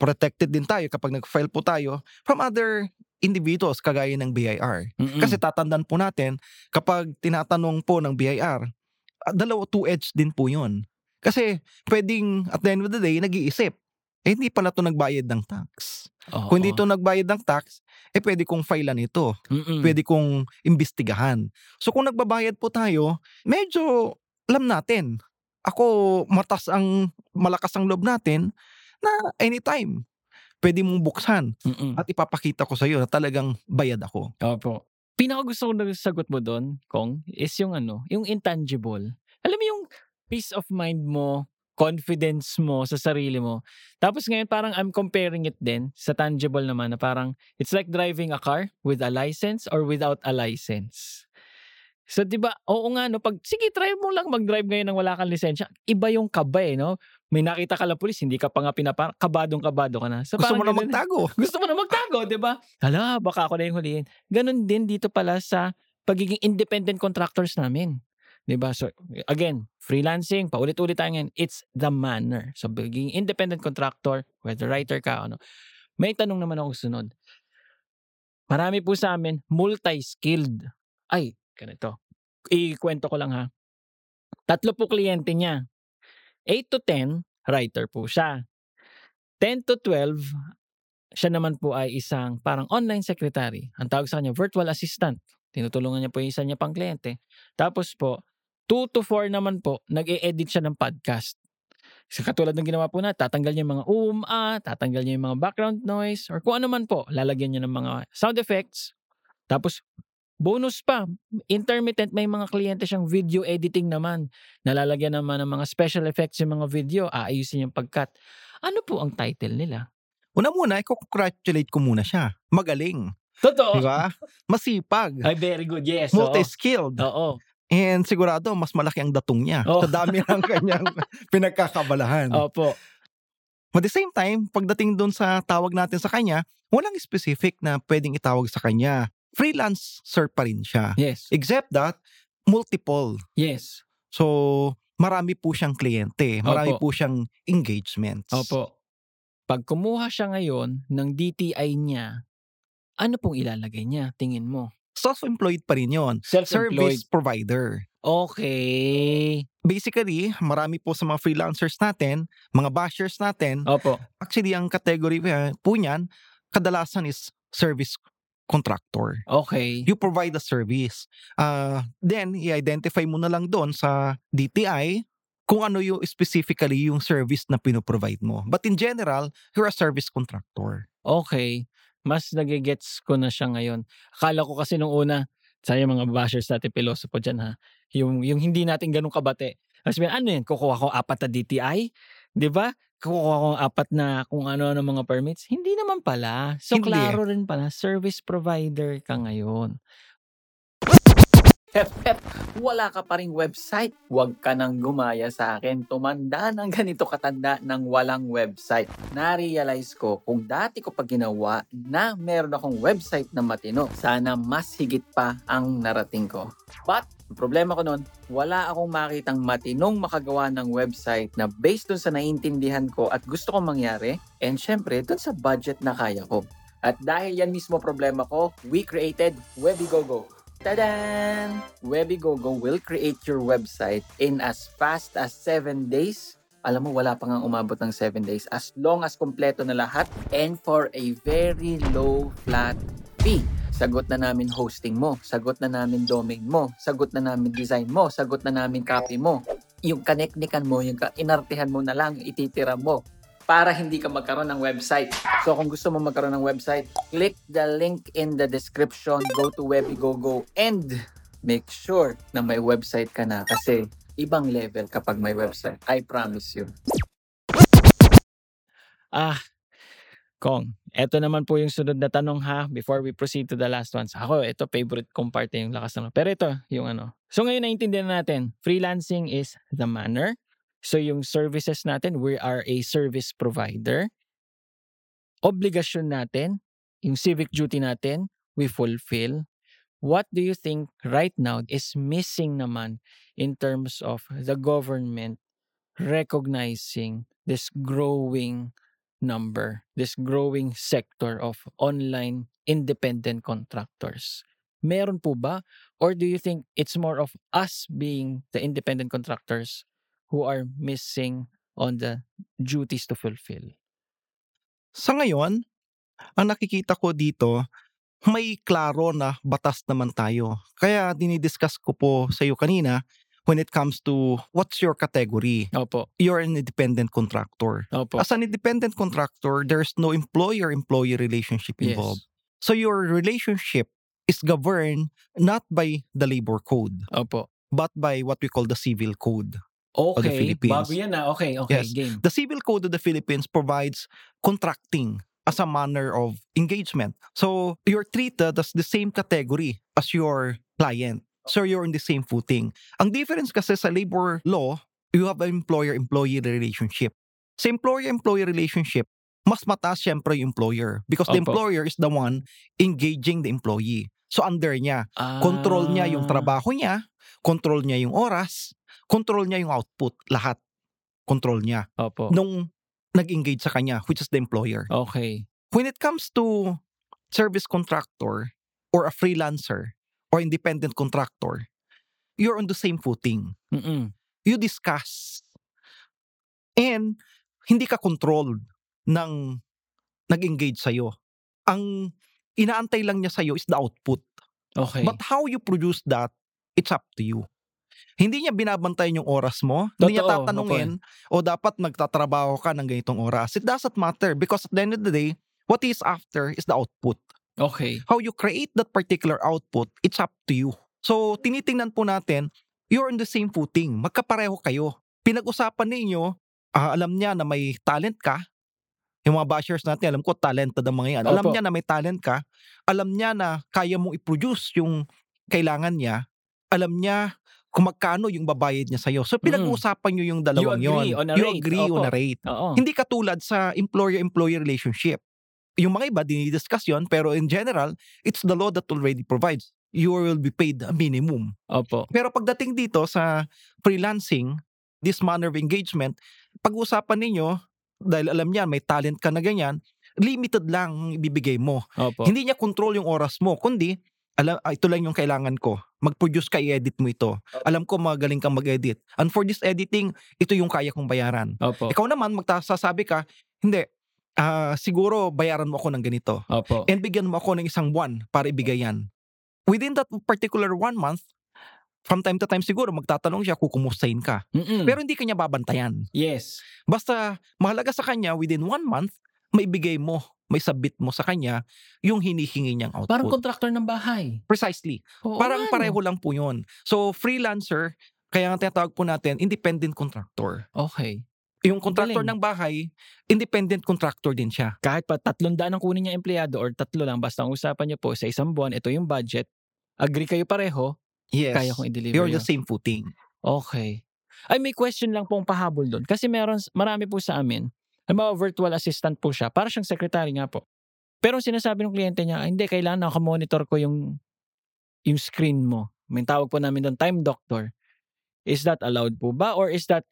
[SPEAKER 4] Protected din tayo kapag nag-file po tayo from other individuals kagaya ng BIR.
[SPEAKER 3] Mm-mm.
[SPEAKER 4] Kasi tatandaan po natin, kapag tinatanong po ng BIR, ah, dalawa two-edged din po yun. Kasi pwedeng at the end of the day, nag-iisip, eh hindi pala to nagbayad ng tax.
[SPEAKER 3] Oo.
[SPEAKER 4] Kung hindi to nagbayad ng tax, eh pwede kong filean ito.
[SPEAKER 3] Mm-mm.
[SPEAKER 4] Pwede kong imbestigahan. So kung nagbabayad po tayo, medyo alam natin. Ako, matas ang, malakas ang loob natin na anytime, pwede mong buksan
[SPEAKER 3] Mm-mm.
[SPEAKER 4] at ipapakita ko sa iyo na talagang bayad ako.
[SPEAKER 3] Opo. Pinaka gusto ko na sagot mo doon, Kong, is yung ano, yung intangible. Alam mo yung peace of mind mo, confidence mo sa sarili mo. Tapos ngayon parang I'm comparing it din sa tangible naman na parang it's like driving a car with a license or without a license. So 'di ba? Oo nga no, pag sige try mo lang mag-drive ngayon nang wala kang lisensya. Iba yung kaba eh, no? May nakita ka lang pulis, hindi ka pa nga pinapar kabadong kabado ka na. So,
[SPEAKER 4] Gusto mo na magtago.
[SPEAKER 3] gusto mo na magtago, di ba? Hala, baka ako na yung huliin. Ganon din dito pala sa pagiging independent contractors namin. Di ba? So, again, freelancing, paulit-ulit tayo ngayon, it's the manner. So, pagiging independent contractor, whether writer ka, ano. May tanong naman ako sunod. Marami po sa amin, multi-skilled. Ay, ganito. Ikwento ko lang ha. Tatlo po kliyente niya. 8 to 10, writer po siya. 10 to 12, siya naman po ay isang parang online secretary. Ang tawag sa kanya, virtual assistant. Tinutulungan niya po yung isa niya pang kliyente. Tapos po, 2 to 4 naman po, nag-e-edit siya ng podcast. So, katulad ng ginawa po na, tatanggal niya yung mga um, ah, tatanggal niya yung mga background noise, or kung ano man po, lalagyan niya ng mga sound effects. Tapos, bonus pa, intermittent, may mga kliyente siyang video editing naman. Nalalagyan naman ng mga special effects yung mga video, aayusin yung pagkat. Ano po ang title nila?
[SPEAKER 4] Una muna, i-congratulate ko muna siya. Magaling.
[SPEAKER 3] Totoo.
[SPEAKER 4] Di ba? Masipag.
[SPEAKER 3] Ay, very good. Yes.
[SPEAKER 4] Multi-skilled.
[SPEAKER 3] Oo.
[SPEAKER 4] And sigurado, mas malaki ang datong niya.
[SPEAKER 3] Oh.
[SPEAKER 4] Sa dami ng kanyang pinagkakabalahan.
[SPEAKER 3] Opo.
[SPEAKER 4] At the same time, pagdating doon sa tawag natin sa kanya, walang specific na pwedeng itawag sa kanya. Freelancer pa rin siya.
[SPEAKER 3] Yes.
[SPEAKER 4] Except that, multiple.
[SPEAKER 3] Yes.
[SPEAKER 4] So, marami po siyang kliyente. Marami
[SPEAKER 3] Opo.
[SPEAKER 4] po siyang engagements.
[SPEAKER 3] Opo. Pag kumuha siya ngayon ng DTI niya, ano pong ilalagay niya? Tingin mo?
[SPEAKER 4] Self-employed pa rin yon.
[SPEAKER 3] Self-employed.
[SPEAKER 4] Service provider.
[SPEAKER 3] Okay.
[SPEAKER 4] Basically, marami po sa mga freelancers natin, mga bashers natin,
[SPEAKER 3] Opo.
[SPEAKER 4] actually ang category po niyan, kadalasan is service contractor.
[SPEAKER 3] Okay.
[SPEAKER 4] You provide a service. Uh, then, i-identify mo na lang doon sa DTI kung ano yung specifically yung service na pinoprovide mo. But in general, you're a service contractor.
[SPEAKER 3] Okay. Mas nagigets ko na siya ngayon. Akala ko kasi nung una, sayang mga bashers natin, pilosopo dyan ha, yung, yung hindi natin ganun kabate. Kasi ano yun, kukuha ko apat na DTI? Di ba? Kukuha ko apat na kung ano-ano mga permits? Hindi naman pala. So,
[SPEAKER 4] Hindi.
[SPEAKER 3] klaro rin pala, service provider ka ngayon. Hep, hep, wala ka pa ring website. Huwag ka nang gumaya sa akin. Tumanda ng ganito katanda ng walang website. Na-realize ko kung dati ko pa ginawa na meron akong website na matino. Sana mas higit pa ang narating ko. But, problema ko noon, wala akong makitang matinong makagawa ng website na based dun sa naiintindihan ko at gusto kong mangyari. And syempre, dun sa budget na kaya ko. At dahil yan mismo problema ko, we created Webigogo. Tadan! Webigogo will create your website in as fast as 7 days. Alam mo, wala pa nga umabot ng 7 days. As long as kompleto na lahat and for a very low flat fee. Sagot na namin hosting mo, sagot na namin domain mo, sagot na namin design mo, sagot na namin copy mo. Yung connectikan mo, yung inartihan mo na lang, ititira mo para hindi ka magkaroon ng website. So kung gusto mo magkaroon ng website, click the link in the description, go to Webigogo and make sure na may website ka na kasi ibang level kapag may website. I promise you. Ah, Kong, eto naman po yung sunod na tanong ha before we proceed to the last ones. Ako, ito favorite kong parte yung lakas ng Pero ito, yung ano. So ngayon naintindihan na natin, freelancing is the manner. So yung services natin, we are a service provider. Obligasyon natin, yung civic duty natin, we fulfill. What do you think right now is missing naman in terms of the government recognizing this growing number, this growing sector of online independent contractors? Meron po ba? Or do you think it's more of us being the independent contractors who are missing on the duties to fulfill?
[SPEAKER 4] Sa ngayon, ang nakikita ko dito, may klaro na batas naman tayo. Kaya dinidiscuss ko po sa iyo kanina when it comes to what's your category.
[SPEAKER 3] Opo.
[SPEAKER 4] You're an independent contractor.
[SPEAKER 3] Opo.
[SPEAKER 4] As an independent contractor, there's no employer-employee relationship
[SPEAKER 3] Yes.
[SPEAKER 4] involved. So your relationship is governed not by the labor code,
[SPEAKER 3] Opo.
[SPEAKER 4] but by what we call the civil code. The
[SPEAKER 3] Okay.
[SPEAKER 4] Philippines.
[SPEAKER 3] Bago yan ah. Okay, okay.
[SPEAKER 4] Yes.
[SPEAKER 3] Game.
[SPEAKER 4] The civil code of the Philippines provides contracting as a manner of engagement. So you're treated as the same category as your client. So you're in the same footing. Ang difference kasi sa labor law, you have an employer-employee relationship. Sa employer-employee relationship, mas mataas syempre yung employer because the
[SPEAKER 3] Opo.
[SPEAKER 4] employer is the one engaging the employee. So under niya, control niya yung
[SPEAKER 3] Ah,
[SPEAKER 4] trabaho niya, control niya yung oras, control niya yung output, lahat. Control niya
[SPEAKER 3] Opo.
[SPEAKER 4] nung nag-engage sa kanya, which is the employer.
[SPEAKER 3] Okay.
[SPEAKER 4] When it comes to service contractor or a freelancer or independent contractor, you're on the same footing.
[SPEAKER 3] Mm-mm.
[SPEAKER 4] You discuss. And hindi ka controlled ng nag-engage sa'yo. Ang inaantay lang niya sa'yo is the output.
[SPEAKER 3] Okay.
[SPEAKER 4] But how you produce that, it's up to you. Hindi niya binabantayan yung oras mo. Hindi niya
[SPEAKER 3] Totoo,
[SPEAKER 4] tatanungin, o dapat magtatrabaho ka ng ganitong oras. It doesn't matter because at the end of the day, what is after is the output.
[SPEAKER 3] okay.
[SPEAKER 4] How you create that particular output, it's up to you. So, tinitingnan po natin, you're on the same footing. Magkapareho kayo. Pinag-usapan ninyo, ah, alam niya na may talent ka. Yung mga bashers natin, alam ko, talented ang mga yan. Alam
[SPEAKER 3] Opo.
[SPEAKER 4] niya na may talent ka. Alam niya na kaya mong i-produce yung kailangan niya. Alam niya kung magkano yung babayad niya sa'yo. So, pinag-uusapan nyo yung dalawang
[SPEAKER 3] Mm. agree
[SPEAKER 4] yon.
[SPEAKER 3] on a
[SPEAKER 4] you
[SPEAKER 3] rate.
[SPEAKER 4] agree
[SPEAKER 3] Opo.
[SPEAKER 4] on a rate.
[SPEAKER 3] Oo.
[SPEAKER 4] Hindi katulad sa employer-employee relationship. Yung mga iba, dinidiscuss yun, pero in general, it's the law that already provides. You will be paid a minimum.
[SPEAKER 3] Opo.
[SPEAKER 4] Pero pagdating dito sa freelancing, this manner of engagement, pag-usapan ninyo, dahil alam niya, may talent ka na ganyan, limited lang ang ibibigay mo.
[SPEAKER 3] Opo.
[SPEAKER 4] Hindi niya control yung oras mo, kundi, alam, ah, ito lang yung kailangan ko. Mag-produce ka, i-edit mo ito. Alam ko magaling kang mag-edit. And for this editing, ito yung kaya kong bayaran.
[SPEAKER 3] Opo.
[SPEAKER 4] Ikaw naman, magsasabi ka, hindi, ah, siguro bayaran mo ako ng ganito.
[SPEAKER 3] Opo.
[SPEAKER 4] And bigyan mo ako ng isang buwan para ibigay yan. Within that particular one month, from time to time siguro magtatanong siya kung kumustahin ka.
[SPEAKER 3] Mm-mm.
[SPEAKER 4] Pero hindi kanya babantayan.
[SPEAKER 3] yes.
[SPEAKER 4] Basta mahalaga sa kanya, within one month, maibigay mo, may submit mo sa kanya yung hinihingi niyang output.
[SPEAKER 3] Parang contractor ng bahay.
[SPEAKER 4] Precisely.
[SPEAKER 3] Oo
[SPEAKER 4] Parang
[SPEAKER 3] nga, no?
[SPEAKER 4] pareho lang po yun. So, freelancer, kaya nga tinatawag po natin, independent contractor.
[SPEAKER 3] Okay.
[SPEAKER 4] Yung contractor
[SPEAKER 3] Galing.
[SPEAKER 4] ng bahay, independent contractor din siya.
[SPEAKER 3] Kahit pa tatlong daan ang kunin niya empleyado or tatlo lang, basta ang usapan niyo po sa isang buwan, ito yung budget. Agree kayo pareho,
[SPEAKER 4] Yes.
[SPEAKER 3] kaya kong i-deliver
[SPEAKER 4] You're
[SPEAKER 3] yun.
[SPEAKER 4] the same footing.
[SPEAKER 3] Okay. Ay, may question lang pong pahabol doon. Kasi meron, marami po sa amin, halimbawa virtual assistant po siya, para siyang secretary nga po. Pero ang sinasabi ng kliyente niya, "Ay, hindi, kailangan nakamonitor ko yung, yung screen mo. May tawag po namin doon, time doctor. Is that allowed po ba? Or is that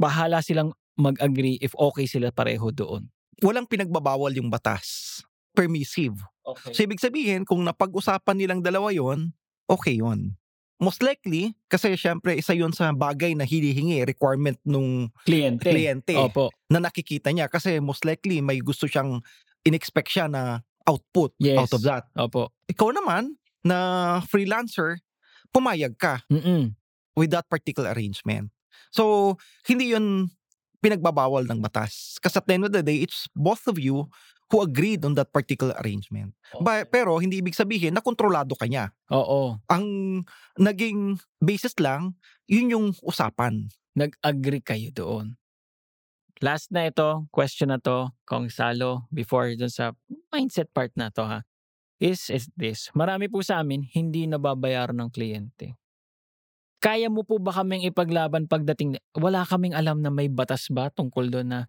[SPEAKER 3] bahala silang mag-agree if okay sila pareho doon?
[SPEAKER 4] Walang pinagbabawal yung batas. Permissive.
[SPEAKER 3] Okay.
[SPEAKER 4] So, ibig sabihin, kung napag-usapan nilang dalawa yon, okay yon. Most likely, kasi syempre, isa yon sa bagay na hinihingi, requirement nung
[SPEAKER 3] kliyente.
[SPEAKER 4] kliyente
[SPEAKER 3] Opo.
[SPEAKER 4] na nakikita niya. Kasi most likely, may gusto siyang in-expect siya na output
[SPEAKER 3] Yes.
[SPEAKER 4] out of that.
[SPEAKER 3] Opo.
[SPEAKER 4] Ikaw naman, na freelancer, pumayag ka
[SPEAKER 3] Mm-mm.
[SPEAKER 4] with that particular arrangement. So, hindi yun pinagbabawal ng batas. Kasi at the end of the day, it's both of you who agreed on that particular arrangement. Ba- pero hindi ibig sabihin na kontrolado ka niya.
[SPEAKER 3] Oo.
[SPEAKER 4] Ang naging basis lang, yun yung usapan.
[SPEAKER 3] Nag-agree kayo doon. Last na ito, question na to, Kong Salo, before dun sa mindset part na to ha, is, is this. Marami po sa amin, hindi nababayaran ng kliyente. Kaya mo po ba kaming ipaglaban pagdating, wala kaming alam na may batas ba tungkol doon na,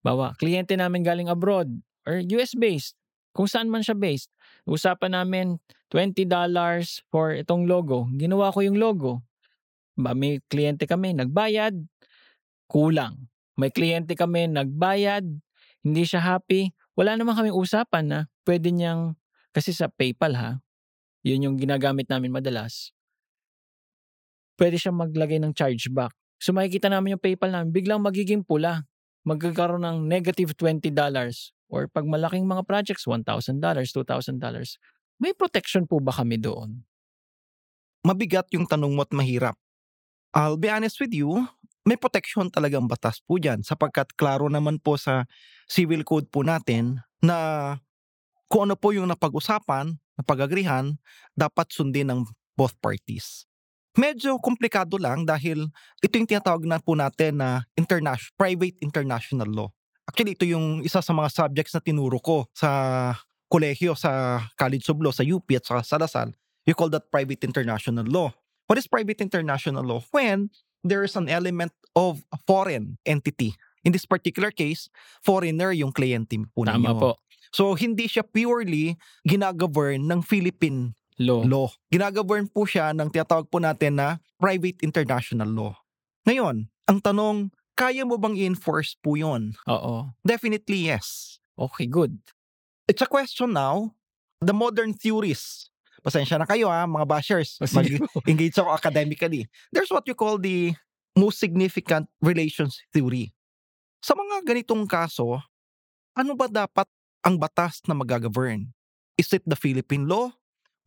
[SPEAKER 3] bawa, kliyente namin galing abroad or US-based, kung saan man siya based. Usapan namin $20 for itong logo. Ginawa ko yung logo. Ba, may kliyente kami, nagbayad, kulang. May kliyente kami, nagbayad, hindi siya happy. Wala naman kaming usapan na pwede niyang, kasi sa PayPal ha, yun yung ginagamit namin madalas. Pwede siya maglagay ng chargeback. So makikita namin yung PayPal namin, biglang magiging pula. Magkakaroon ng negative $20 or pag malaking mga projects, $1,000, $2,000. May protection po ba kami doon?
[SPEAKER 4] Mabigat yung tanong mo at mahirap. I'll be honest with you, may protection talagang batas po dyan sapagkat klaro naman po sa civil code po natin na kung ano po yung napag-usapan, napag-agrihan, dapat sundin ng both parties. Medyo komplikado lang dahil ito yung tinatawag na po natin na international, private international law. Actually, ito yung isa sa mga subjects na tinuro ko sa kolehiyo sa College of Law, sa UP at sa Salasal. You call that private international law. What is private international law? When there is an element of a foreign entity. In this particular case, foreigner yung kliyente po ninyo.
[SPEAKER 3] Tama po.
[SPEAKER 4] So, hindi siya purely ginagovern ng Philippine
[SPEAKER 3] Law.
[SPEAKER 4] law. Ginagovern po siya ng tinatawag po natin na private international law. Ngayon, ang tanong, kaya mo bang i-enforce po yun?
[SPEAKER 3] Oo.
[SPEAKER 4] Definitely yes.
[SPEAKER 3] Okay, good.
[SPEAKER 4] It's a question now, the modern theories. Pasensya na kayo ha, mga bashers.
[SPEAKER 3] O, sige po.
[SPEAKER 4] Mag-engage ako academically. There's what you call the most significant relations theory. Sa mga ganitong kaso, ano ba dapat ang batas na magagovern? Is it the Philippine law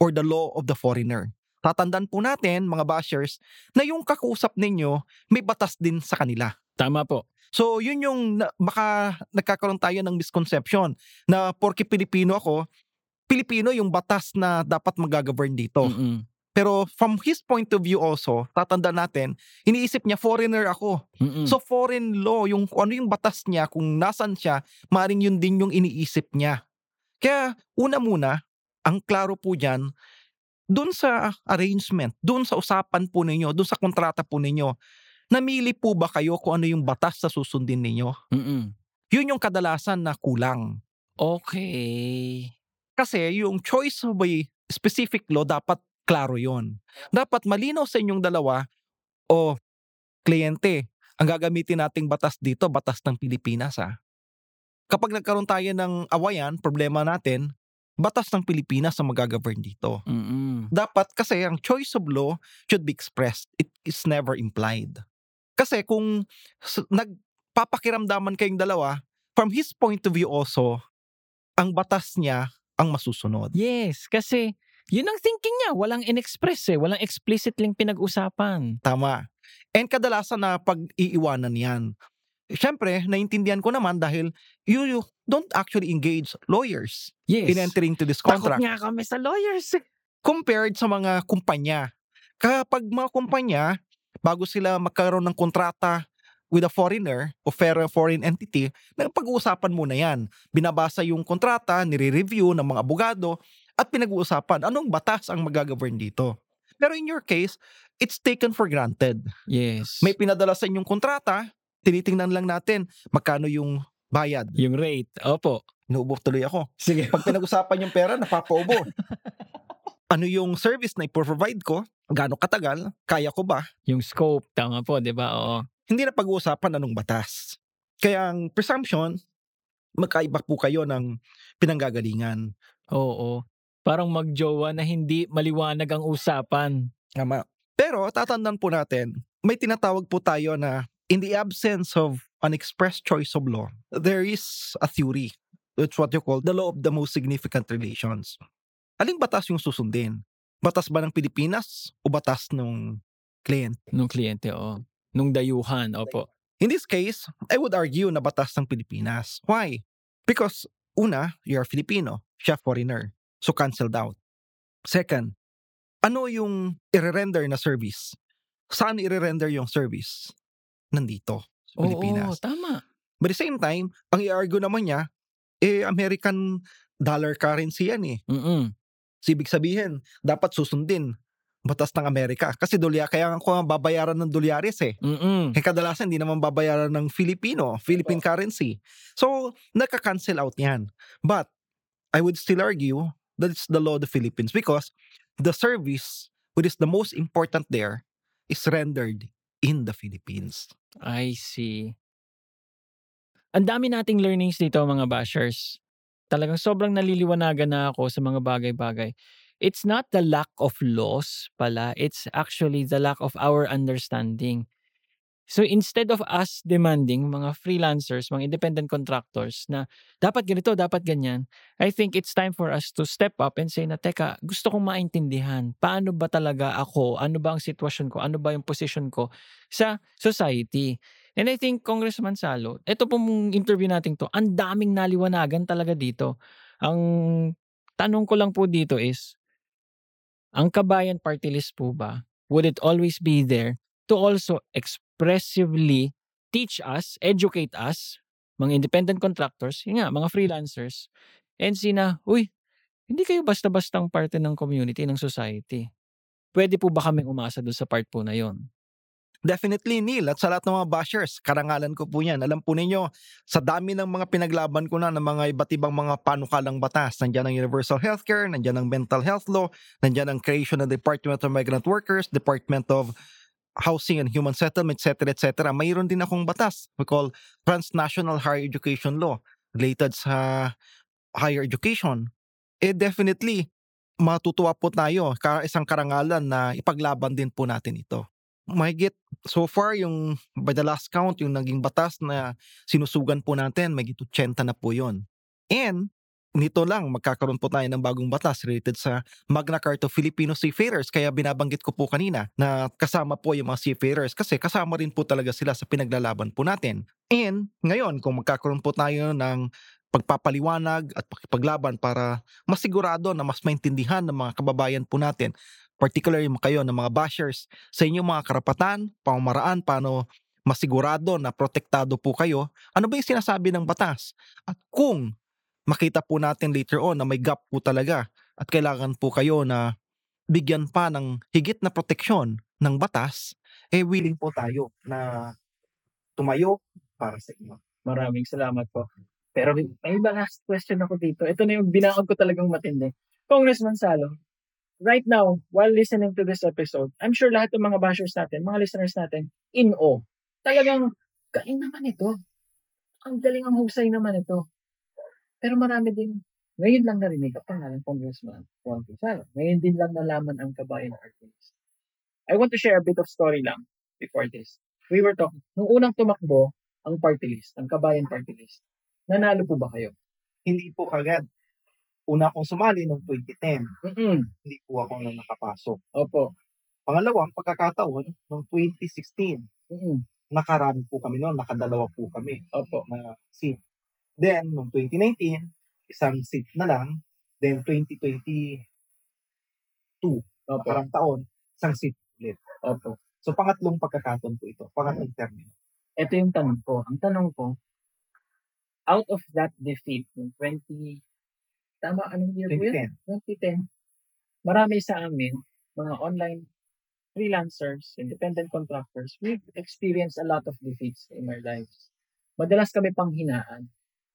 [SPEAKER 4] or the law of the foreigner? Tatandaan po natin, mga bashers, na yung kakusap ninyo, may batas din sa kanila.
[SPEAKER 3] Tama po.
[SPEAKER 4] So, yun yung na, baka nagkakaroon tayo ng misconception na porke Pilipino ako, Pilipino yung batas na dapat magagovern dito.
[SPEAKER 3] Mm-mm.
[SPEAKER 4] Pero from his point of view also, tatanda natin, iniisip niya foreigner ako.
[SPEAKER 3] Mm-mm.
[SPEAKER 4] So foreign law, yung ano yung batas niya, kung nasan siya, maring yun din yung iniisip niya. Kaya una muna, ang klaro po dyan, dun sa arrangement, dun sa usapan po ninyo, dun sa kontrata po ninyo, namili po ba kayo kung ano yung batas sa susundin ninyo?
[SPEAKER 3] Mm-mm.
[SPEAKER 4] Yun yung kadalasan na kulang.
[SPEAKER 3] Okay.
[SPEAKER 4] Kasi yung choice of a specific law, dapat klaro yon. Dapat malinaw sa inyong dalawa, o kliyente, ang gagamitin nating batas dito, batas ng Pilipinas ha. Kapag nagkaroon tayo ng awayan, problema natin, batas ng Pilipinas ang magagovern dito.
[SPEAKER 3] Mm-mm.
[SPEAKER 4] Dapat kasi ang choice of law should be expressed. It is never implied. Kasi kung nagpapakiramdaman kayong dalawa, from his point of view also, ang batas niya ang masusunod.
[SPEAKER 3] Yes, kasi yun ang thinking niya. Walang in-express eh. Walang explicit lang pinag-usapan.
[SPEAKER 4] Tama. And kadalasan na pag-iiwanan yan. Siyempre, naintindihan ko naman dahil you, you don't actually engage lawyers
[SPEAKER 3] Yes.
[SPEAKER 4] in entering to this
[SPEAKER 3] Takot
[SPEAKER 4] contract
[SPEAKER 3] nga kami sa lawyers eh.
[SPEAKER 4] compared sa mga kumpanya. Kapag mga kumpanya, bago sila magkaroon ng kontrata with a foreigner o foreign entity, pag-uusapan muna yan. Binabasa yung kontrata, nire-review ng mga abogado, at pinag-uusapan anong batas ang magagovern dito. Pero in your case, it's taken for granted.
[SPEAKER 3] Yes.
[SPEAKER 4] May pinadala sa inyong kontrata, tinitingnan lang natin magkano yung bayad.
[SPEAKER 3] Yung rate. Opo.
[SPEAKER 4] Inuubo tuloy ako.
[SPEAKER 3] Sige.
[SPEAKER 4] Pag pinag-usapan yung pera, napapaubo. ano yung service na ipro-provide ko? Gaano katagal? Kaya ko ba?
[SPEAKER 3] Yung scope. Tama po, di ba? Oo.
[SPEAKER 4] Hindi na pag-uusapan anong batas. Kaya ang presumption, magkaiba po kayo ng pinanggagalingan.
[SPEAKER 3] Oo. Parang magjowa na hindi maliwanag ang usapan.
[SPEAKER 4] Tama. Pero tatandaan po natin, may tinatawag po tayo na in the absence of an express choice of law, there is a theory. It's what you call the law of the most significant relations. Aling batas yung susundin? Batas ba ng Pilipinas o batas ng client?
[SPEAKER 3] Nung kliyente, oo. Nung dayuhan, opo.
[SPEAKER 4] In this case, I would argue na batas ng Pilipinas. Why? Because Una, you're Filipino, siya foreigner. So canceled out. Second, ano yung i-render na service? Saan i-render yung service? Nandito sa
[SPEAKER 3] Oo,
[SPEAKER 4] Pilipinas.
[SPEAKER 3] tama.
[SPEAKER 4] But at the same time, ang i-argue naman niya, eh American dollar currency yan eh.
[SPEAKER 3] Mm-mm.
[SPEAKER 4] So, ibig sabihin, dapat susundin batas ng Amerika. Kasi dolya, kaya ako babayaran ng dolyares eh.
[SPEAKER 3] Mm-mm.
[SPEAKER 4] Eh kadalasan hindi naman babayaran ng Filipino, Philippine currency. So, nagka-cancel out yan. But, I would still argue that it's the law of the Philippines because the service, which is the most important there, is rendered in the Philippines.
[SPEAKER 3] I see. Ang dami nating learnings dito mga bashers. Talagang sobrang naliliwanagan na ako sa mga bagay-bagay. It's not the lack of laws pala, it's actually the lack of our understanding. So instead of us demanding mga freelancers, mga independent contractors na dapat ganito, dapat ganyan, I think it's time for us to step up and say na, teka, gusto kong maintindihan. Paano ba talaga ako? Ano ba ang sitwasyon ko? Ano ba yung position ko sa society? And I think Congressman Salo, ito pong interview natin to, ang daming naliwanagan talaga dito. Ang tanong ko lang po dito is, ang kabayan party list po ba, would it always be there to also expressively teach us, educate us, mga independent contractors, yun nga, mga freelancers, and sina, uy, hindi kayo basta-bastang parte ng community, ng society. Pwede po ba kaming umasa doon sa part po na yon?
[SPEAKER 4] Definitely, Neil. At sa lahat ng mga bashers, karangalan ko po yan. Alam po ninyo, sa dami ng mga pinaglaban ko na ng mga iba't ibang mga panukalang batas, nandiyan ang Universal Healthcare, nandiyan ang Mental Health Law, nandiyan ang creation ng Department of Migrant Workers, Department of Housing and Human Settlement, etc. etc. Mayroon din akong batas we call Transnational Higher Education Law related sa higher education. Eh definitely, matutuwa po tayo, isang karangalan na ipaglaban din po natin ito mahigit so far yung by the last count yung naging batas na sinusugan po natin mahigit 80 na po yon. And nito lang magkakaroon po tayo ng bagong batas related sa Magna Carta Filipino Seafarers kaya binabanggit ko po kanina na kasama po yung mga seafarers kasi kasama rin po talaga sila sa pinaglalaban po natin. And ngayon kung magkakaroon po tayo ng pagpapaliwanag at pakipaglaban para masigurado na mas maintindihan ng mga kababayan po natin particularly kayo ng mga bashers sa inyong mga karapatan, pamamaraan, paano masigurado na protektado po kayo, ano ba yung sinasabi ng batas? At kung makita po natin later on na may gap po talaga at kailangan po kayo na bigyan pa ng higit na proteksyon ng batas, eh willing po tayo na tumayo para sa inyo.
[SPEAKER 3] Maraming salamat po. Pero may iba last question ako dito. Ito na yung binaon ko talagang matindi. Congressman Salo, right now, while listening to this episode, I'm sure lahat ng mga bashers natin, mga listeners natin, in awe. Talagang, galing naman ito. Ang galing ang husay naman ito. Pero marami din, ngayon lang narinig ang pangalan Congressman Juan Pizarro. Ngayon din lang nalaman ang kabayan artist. I want to share a bit of story lang before this. We were talking, nung unang tumakbo, ang party list, ang kabayan party list, nanalo po ba kayo?
[SPEAKER 4] Hindi po kagad. Una akong sumali noong 2010,
[SPEAKER 3] Mm-mm.
[SPEAKER 4] hindi po ako na nakapasok.
[SPEAKER 3] Opo.
[SPEAKER 4] Pangalawang pagkakataon, noong 2016,
[SPEAKER 3] Mm-mm.
[SPEAKER 4] nakarami po kami noon, nakadalawa po kami
[SPEAKER 3] Opo.
[SPEAKER 4] na seat. Then, noong 2019, isang seat na lang. Then, 2022,
[SPEAKER 3] Opo.
[SPEAKER 4] nakarang taon, isang seat ulit.
[SPEAKER 3] Opo.
[SPEAKER 4] So, pangatlong pagkakataon po ito. Pangatlong termino.
[SPEAKER 3] Ito yung tanong ko. Ang tanong ko, out of that defeat, yung 20, tama, anong year po yun?
[SPEAKER 4] 2010.
[SPEAKER 3] 2010. Marami sa amin, mga online freelancers, independent contractors, we've experienced a lot of defeats in our lives. Madalas kami panghinaan.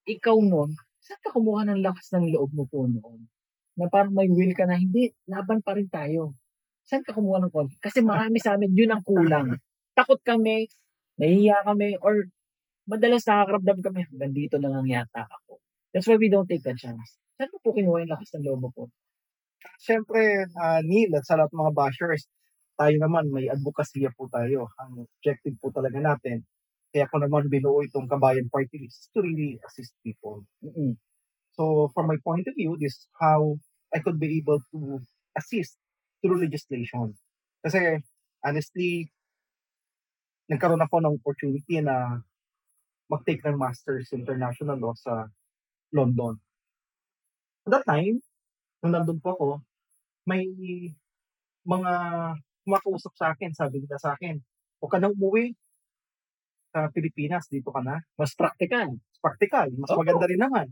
[SPEAKER 3] Ikaw noon, saan ka kumuha ng lakas ng loob mo po noon? Na parang may will ka na, hindi, laban pa rin tayo. Saan ka kumuha ng confidence? Kasi marami sa amin, yun ang kulang. Takot kami, nahihiya kami, or madalas nakakaramdam kami, hanggang dito na lang yata ako. That's why we don't take the chance. Saan mo po kinuha yung lakas ng loob mo po?
[SPEAKER 4] Siyempre, uh, Neil, at sa lahat mga bashers, tayo naman, may advokasya po tayo. Ang objective po talaga natin, kaya ko naman binuo itong Kabayan Party List to really assist people.
[SPEAKER 3] Mm-mm.
[SPEAKER 4] So, from my point of view, this is how I could be able to assist through legislation. Kasi, honestly, nagkaroon ako ng opportunity na mag-take ng Masters International Law sa London. that time, nung nandun po ako, may mga kumakausap sa akin, sabi nila sa akin, huwag ka nang umuwi sa Pilipinas, dito ka na.
[SPEAKER 3] Mas practical.
[SPEAKER 4] Practical, mas
[SPEAKER 3] Oo.
[SPEAKER 4] maganda rin naman.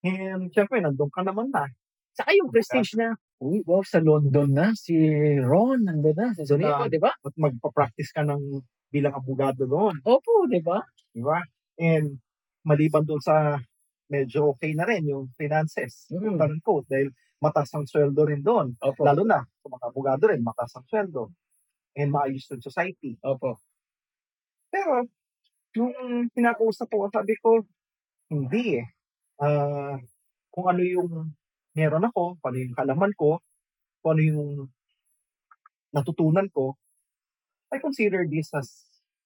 [SPEAKER 4] And syempre, nandun ka naman na.
[SPEAKER 3] Saka yung prestige na, uy, wow, sa London na, si Ron, nandun na, sa Zunico,
[SPEAKER 4] Ah.
[SPEAKER 3] di ba?
[SPEAKER 4] At magpa-practice ka ng bilang abogado doon.
[SPEAKER 3] Opo, di ba?
[SPEAKER 4] Di ba? And maliban doon sa medyo okay na rin yung finances.
[SPEAKER 3] Mm.
[SPEAKER 4] Mm. quote, dahil mataas ang sweldo rin doon.
[SPEAKER 3] Opo.
[SPEAKER 4] Lalo na, sa mga abogado rin, mataas ang sweldo. And maayos yung society.
[SPEAKER 3] Opo.
[SPEAKER 4] Pero, nung pinakausap ko, sabi ko, hindi eh. Ah, kung ano yung meron ako, kung ano yung kalaman ko, kung ano yung natutunan ko, I consider this as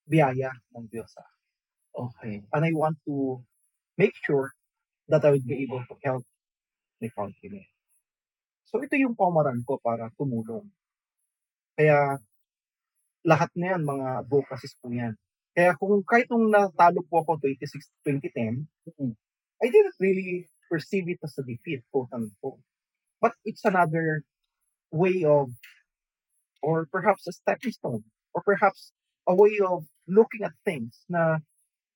[SPEAKER 4] biyaya ng Diyos. ah.
[SPEAKER 3] Okay.
[SPEAKER 4] And I want to make sure that I would be able to help my countrymen. So ito yung pamaran ko para tumulong. Kaya lahat na yan, mga advocacies po yan. Kaya kung kahit nung natalo po ako 26, 2010,
[SPEAKER 3] Mm.
[SPEAKER 4] I didn't really perceive it as a defeat, quote unquote. But it's another way of, or perhaps a stepping stone, or perhaps a way of looking at things na,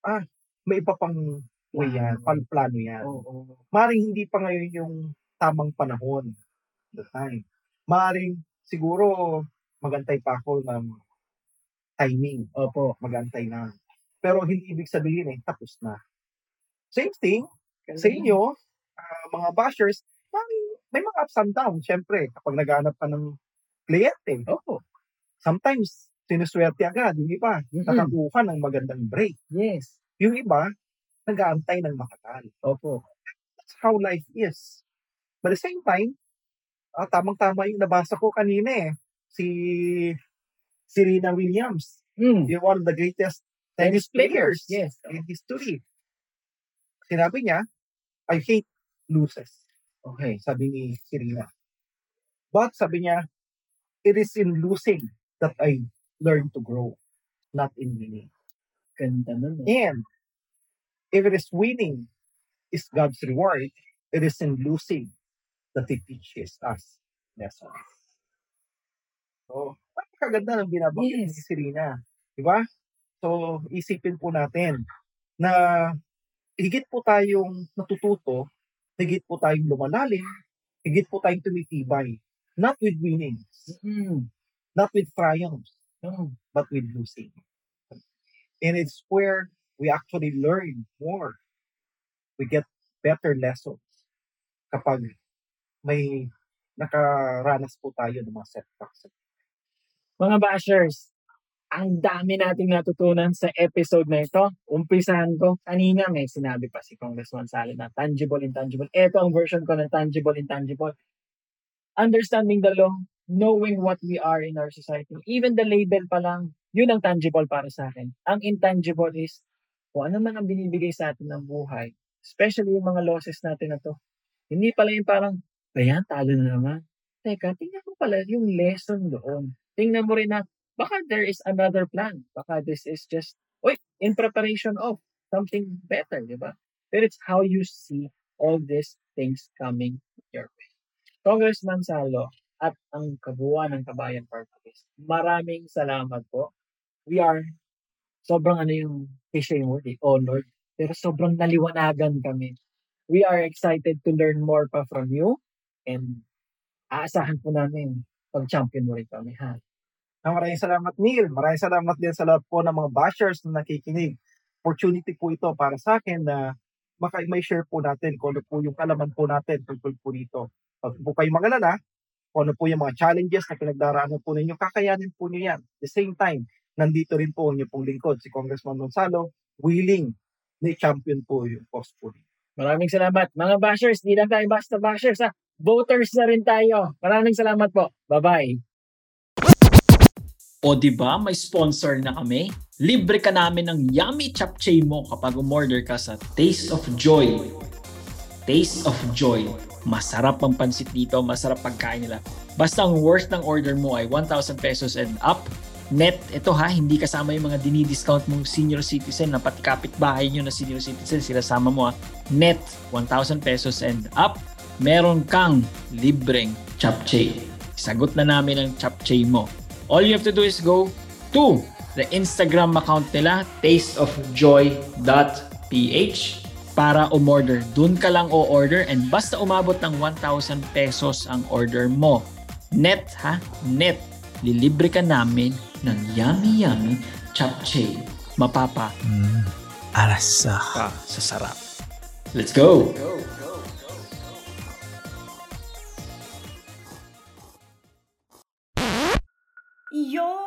[SPEAKER 4] ah, may iba pang way yan, pal plano yan.
[SPEAKER 3] Oo.
[SPEAKER 4] Maring hindi pa ngayon yung tamang panahon, the time. Maring siguro magantay pa ako ng timing.
[SPEAKER 3] Opo.
[SPEAKER 4] Magantay na. Pero hindi ibig sabihin eh, tapos na. Same thing, sa inyo, ah, mga bashers, maring may mga ups and downs. Siyempre, kapag naghanap ka ng kliyente,
[SPEAKER 3] Opo.
[SPEAKER 4] sometimes sinuswerte agad, yung iba,
[SPEAKER 3] Mm-mm.
[SPEAKER 4] nakakuha ng magandang break.
[SPEAKER 3] Yes.
[SPEAKER 4] Yung iba, nag-aantay ng matagal.
[SPEAKER 3] Opo.
[SPEAKER 4] That's how life is. But at the same time, ah, tamang-tama yung nabasa ko kanina eh. Si Serena Williams.
[SPEAKER 3] Mm.
[SPEAKER 4] You're one of the greatest
[SPEAKER 3] Tennis
[SPEAKER 4] tennis players
[SPEAKER 3] Yes.
[SPEAKER 4] in history. Sinabi niya, I hate losses.
[SPEAKER 3] Okay.
[SPEAKER 4] Sabi ni Serena. But sabi niya, it is in losing that I learn to grow, not in winning.
[SPEAKER 3] Ganda nun. eh.
[SPEAKER 4] And if it is winning is God's reward, it is in losing that He teaches us lessons. So, napakaganda ng binabanggit ni
[SPEAKER 3] Yes.
[SPEAKER 4] Serena. Di ba? So, isipin po natin na higit po tayong natututo, higit po tayong lumalalim, higit po tayong tumitibay. Not with winnings,
[SPEAKER 3] Mm.
[SPEAKER 4] not with triumphs,
[SPEAKER 3] Oh.
[SPEAKER 4] but with losing. And it's where we actually learn more. We get better lessons kapag may nakaranas po tayo ng mga setbacks.
[SPEAKER 3] Mga bashers, ang dami nating natutunan sa episode na ito. Umpisahan ko. Kanina may sinabi pa si Congressman Salin na tangible, intangible. Ito ang version ko ng tangible, intangible. Understanding the law, knowing what we are in our society. Even the label pa lang, yun ang tangible para sa akin. Ang intangible is kung ano man ang binibigay sa atin ng buhay. Especially yung mga losses natin na to. Hindi pala yung parang, ayan, talo na naman. Teka, tingnan mo pala yung lesson doon. Tingnan mo rin na, baka there is another plan. Baka this is just, uy, in preparation of something better, di ba? But it's how you see all these things coming your way. Congressman Salo at ang kabuuan ng Kabayan Party List, maraming salamat po. We are, sobrang ano yung cliche word, eh, honored. Pero sobrang naliwanagan kami. We are excited to learn more pa from you and aasahan po namin pag-champion mo rin kami, ha?
[SPEAKER 4] Ah, Maraming salamat Neil. Maraming salamat din sa lahat po ng mga bashers na nakikinig. Opportunity po ito para sa akin na maka may share po natin kung ano po yung kalaman po natin tungkol po dito. Pag po kayo magalala, kung ano po yung mga challenges na pinagdaraanan po ninyo, kakayanin po niyo yan. At the same time, nandito rin po ang inyong pong lingkod, si Congressman Gonzalo, willing na champion po yung cause po ninyo.
[SPEAKER 3] Maraming salamat. Mga bashers, di lang tayo basta bashers, ha? Voters na rin tayo. Maraming salamat po. Bye-bye.
[SPEAKER 5] O di ba may sponsor na kami? Libre ka namin ng yummy chapchae mo kapag umorder ka sa Taste of Joy. Taste of Joy. Masarap ang pansit dito, masarap pagkain nila. Basta ang worth ng order mo ay 1,000 pesos and up. Net, ito ha, hindi kasama yung mga dinidiscount mong senior citizen na pati kapitbahay nyo na senior citizen, sila sama mo ha. Net, 1,000 pesos and up.
[SPEAKER 3] Meron kang libreng chapche. Sagot na namin ang chapche mo. All you have to do is go to the Instagram account nila, tasteofjoy.ph para umorder. Doon ka lang o-order and basta umabot ng 1,000 pesos ang order mo. Net ha? Net. Lilibre ka namin ng yummy yummy chapche. Mapapa
[SPEAKER 6] Arasa.
[SPEAKER 3] ka sa sarap. Let's go!